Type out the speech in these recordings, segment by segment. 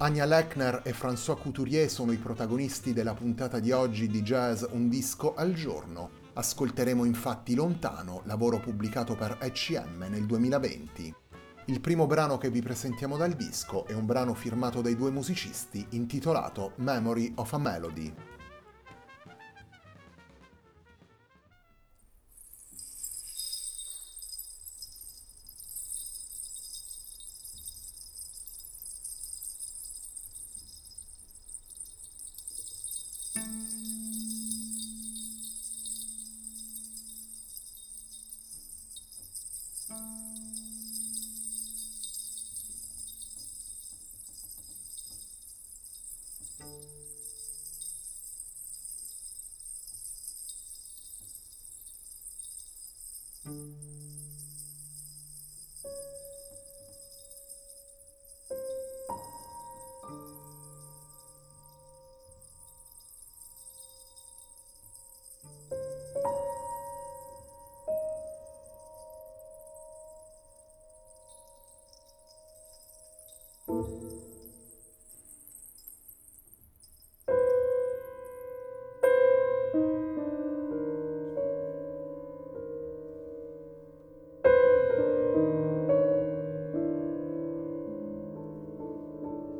Anya Lechner e François Couturier sono i protagonisti della puntata di oggi di Jazz Un disco al giorno. Ascolteremo infatti Lontano, lavoro pubblicato per ECM nel 2020. Il primo brano che vi presentiamo dal disco è un brano firmato dai due musicisti intitolato Memory of a Melody.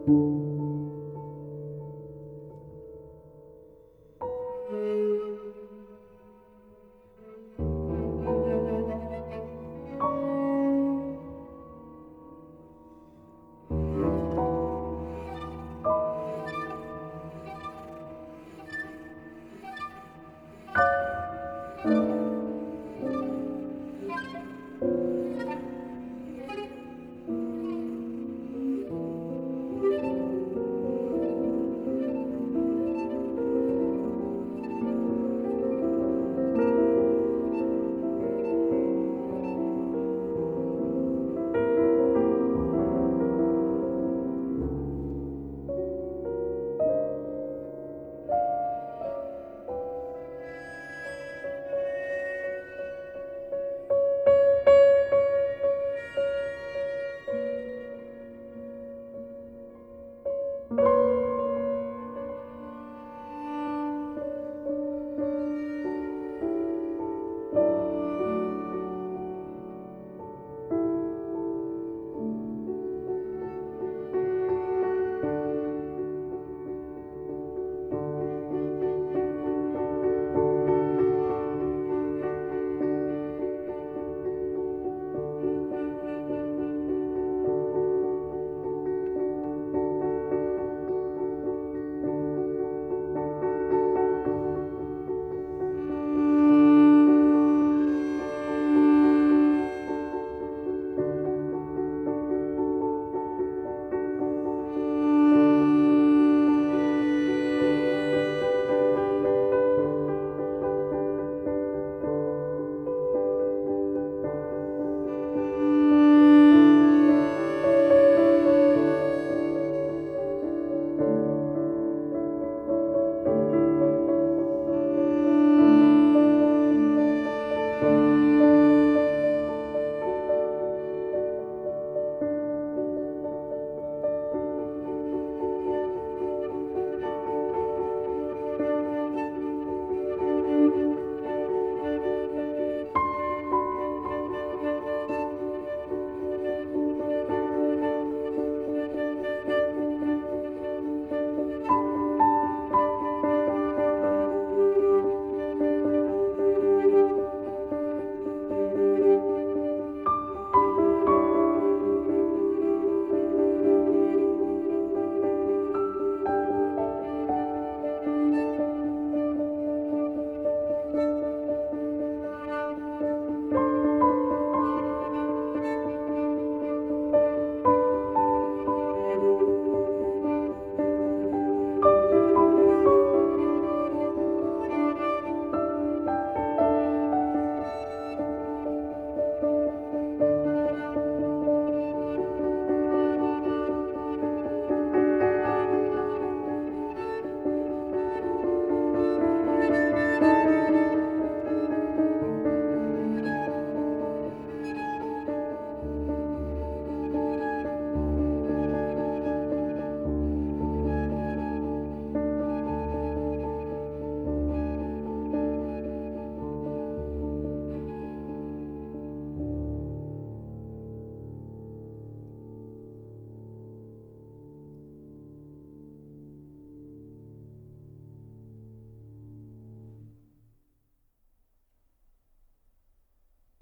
you.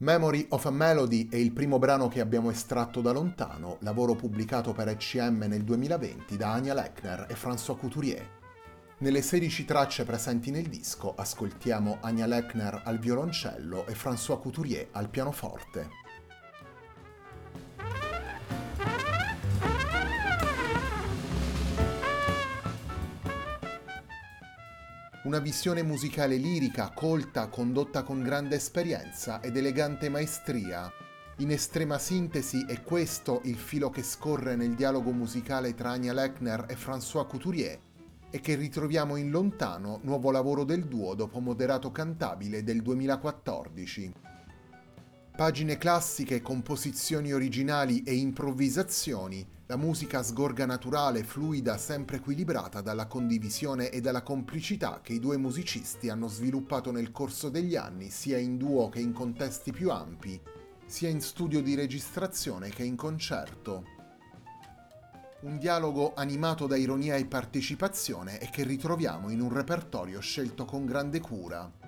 Memory of a Melody è il primo brano che abbiamo estratto da lontano, lavoro pubblicato per ECM nel 2020 da Anya Lechner e François Couturier. Nelle 16 tracce presenti nel disco ascoltiamo Anya Lechner al violoncello e François Couturier al pianoforte. Una visione musicale lirica, colta, condotta con grande esperienza ed elegante maestria. In estrema sintesi è questo il filo che scorre nel dialogo musicale tra Anya Lechner e François Couturier e che ritroviamo in Lontano, nuovo lavoro del duo dopo Moderato Cantabile del 2014. Pagine classiche, composizioni originali e improvvisazioni la musica sgorga naturale, fluida, sempre equilibrata dalla condivisione e dalla complicità che i due musicisti hanno sviluppato nel corso degli anni, sia in duo che in contesti più ampi, sia in studio di registrazione che in concerto. Un dialogo animato da ironia e partecipazione e che ritroviamo in un repertorio scelto con grande cura.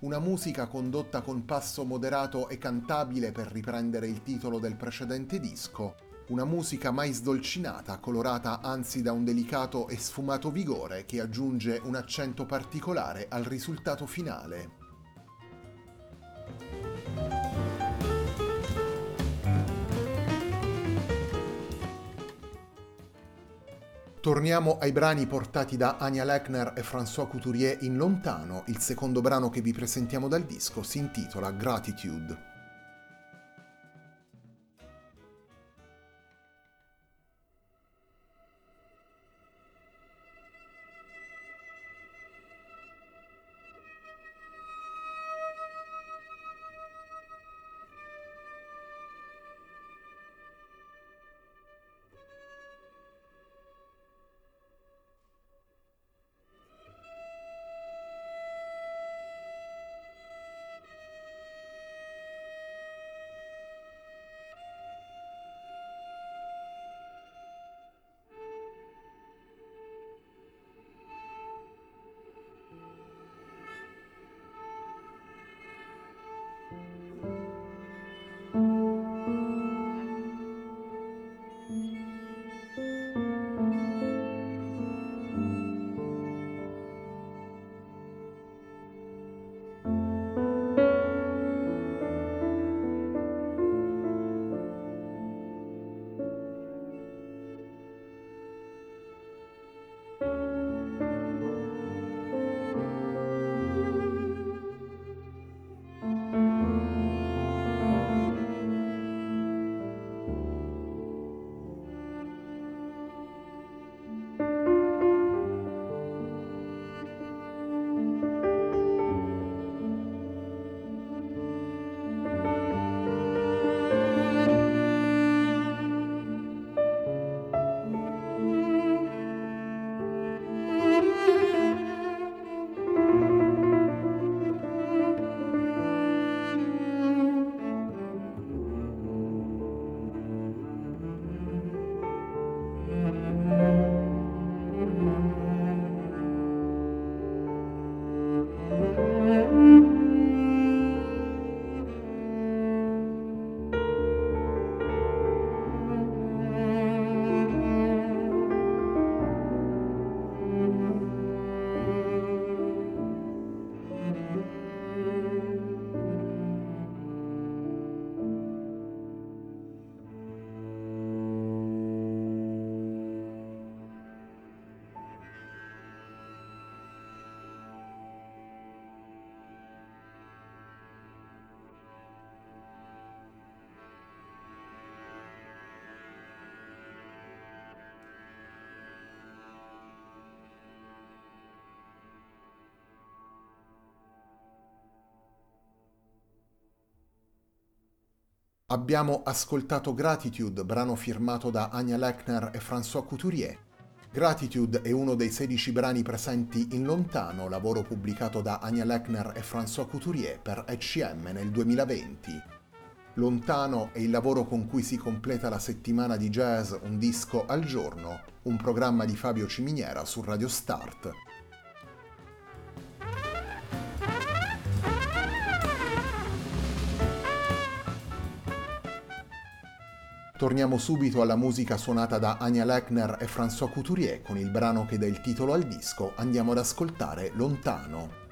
Una musica condotta con passo moderato e cantabile per riprendere il titolo del precedente disco, una musica mai sdolcinata, colorata anzi da un delicato e sfumato vigore che aggiunge un accento particolare al risultato finale. Torniamo ai brani portati da Anya Lechner e François Couturier in Lontano. Il secondo brano che vi presentiamo dal disco si intitola Gratitude. Abbiamo ascoltato Gratitude, brano firmato da Anya Lechner e François Couturier. Gratitude è uno dei 16 brani presenti in Lontano, lavoro pubblicato da Anya Lechner e François Couturier per ECM nel 2020. Lontano è il lavoro con cui si completa la settimana di jazz Un disco al giorno, un programma di Fabio Ciminiera su Radio Start. Torniamo subito alla musica suonata da Anya Lechner e François Couturier con il brano che dà il titolo al disco. Andiamo ad ascoltare Lontano.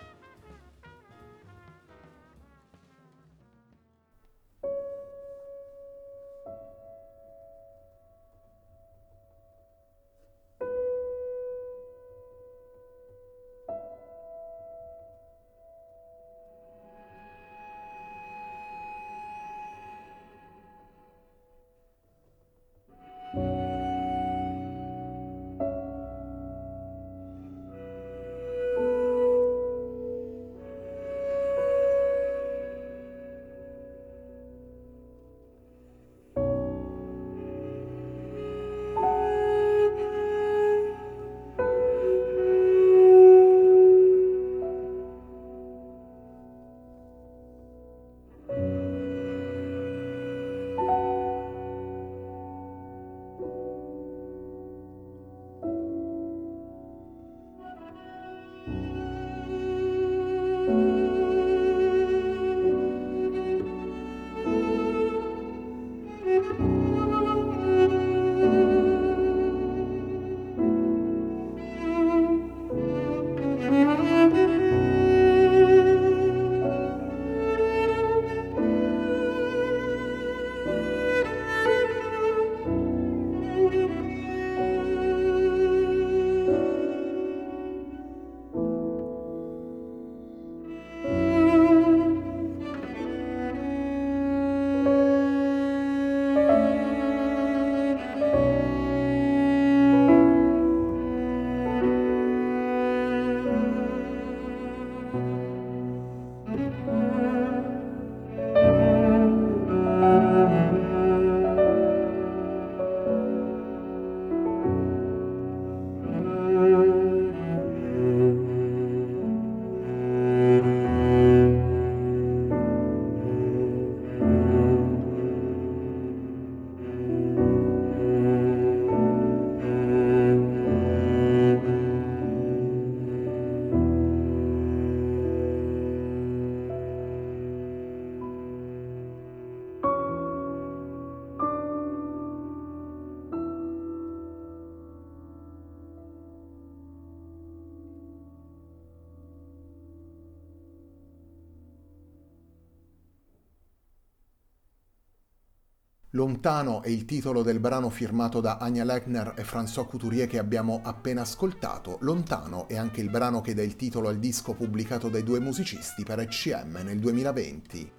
Lontano è il titolo del brano firmato da Anya Lechner e François Couturier che abbiamo appena ascoltato. Lontano è anche il brano che dà il titolo al disco pubblicato dai due musicisti per ECM nel 2020.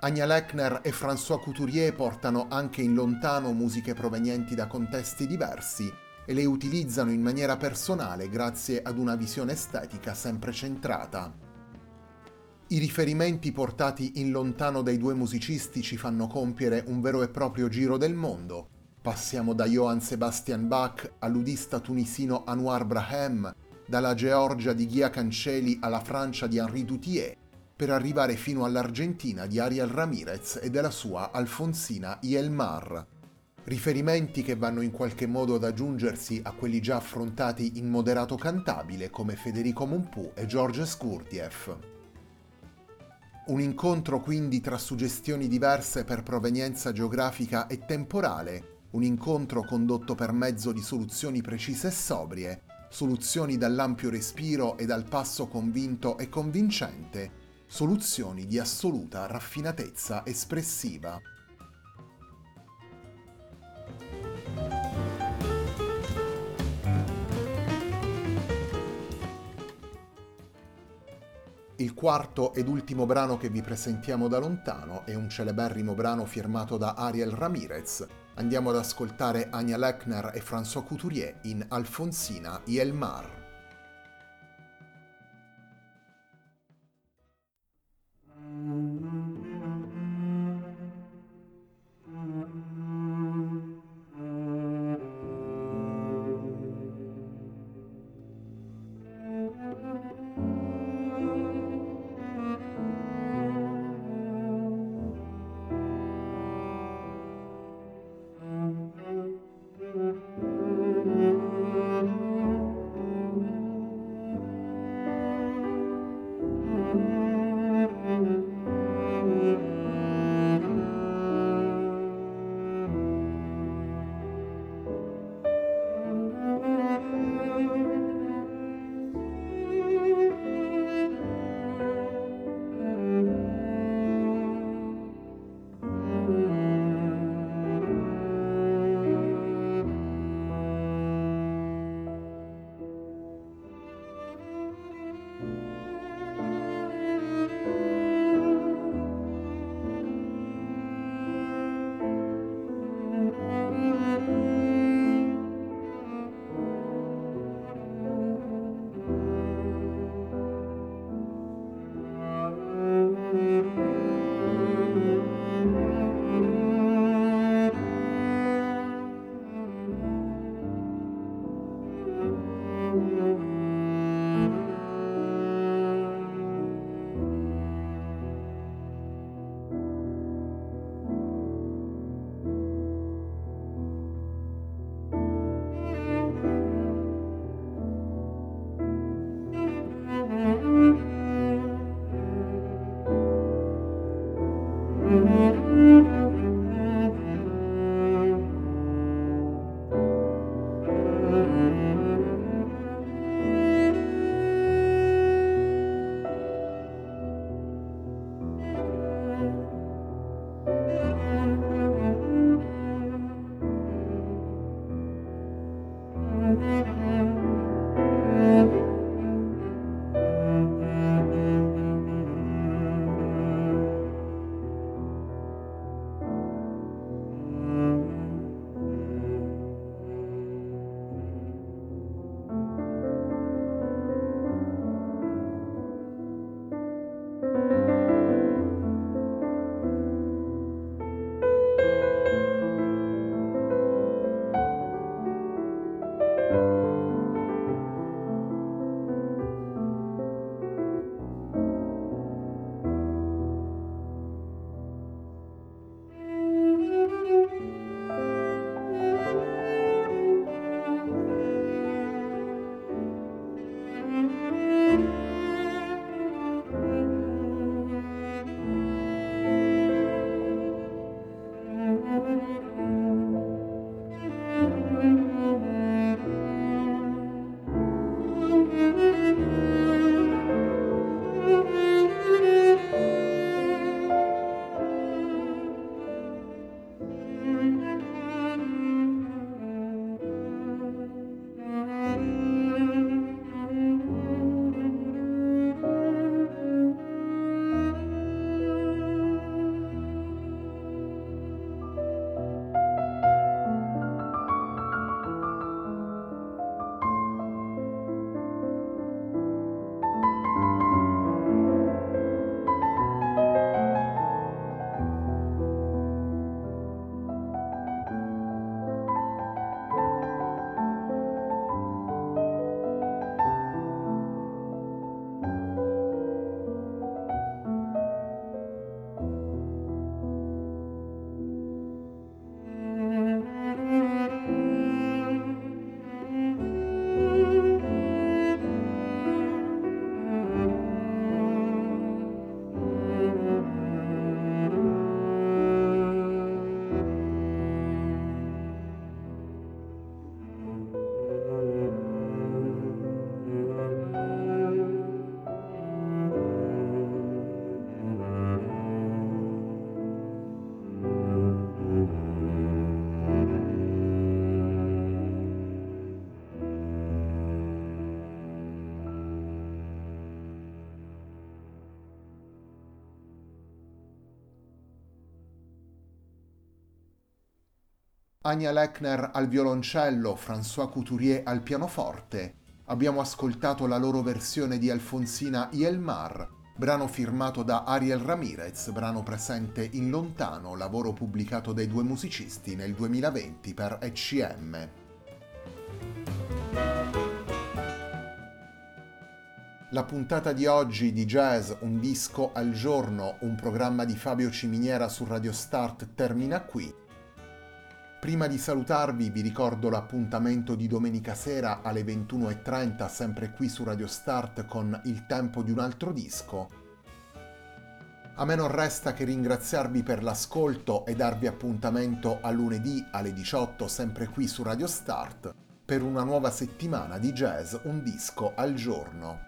Anya Lechner e François Couturier portano anche in lontano musiche provenienti da contesti diversi, e le utilizzano in maniera personale grazie ad una visione estetica sempre centrata. I riferimenti portati in lontano dai due musicisti ci fanno compiere un vero e proprio giro del mondo. Passiamo da Johann Sebastian Bach all'udista tunisino Anwar Brahem, dalla Georgia di Ghia Cancelli alla Francia di Henri Dutier, per arrivare fino all'Argentina di Ariel Ramirez e della sua Alfonsina Yelmar riferimenti che vanno in qualche modo ad aggiungersi a quelli già affrontati in moderato cantabile come Federico Monpù e Georges Gurdjieff. Un incontro quindi tra suggestioni diverse per provenienza geografica e temporale, un incontro condotto per mezzo di soluzioni precise e sobrie, soluzioni dall'ampio respiro e dal passo convinto e convincente, soluzioni di assoluta raffinatezza espressiva. Il quarto ed ultimo brano che vi presentiamo da lontano è un celeberrimo brano firmato da Ariel Ramirez, Andiamo ad ascoltare Anya Lechner e François Couturier in Alfonsina y el Mar. Mm-hmm. Anya Lechner al violoncello, François Couturier al pianoforte. Abbiamo ascoltato la loro versione di Alfonsina Yelmar, brano firmato da Ariel Ramirez, brano presente in Lontano, lavoro pubblicato dai due musicisti nel 2020 per ECM. La puntata di oggi di Jazz Un disco al giorno, un programma di Fabio Ciminiera su Radio Start termina qui. Prima di salutarvi vi ricordo l'appuntamento di domenica sera alle 21.30 sempre qui su Radio Start con Il tempo di un altro disco. A me non resta che ringraziarvi per l'ascolto e darvi appuntamento a lunedì alle 18 sempre qui su Radio Start per una nuova settimana di jazz un disco al giorno.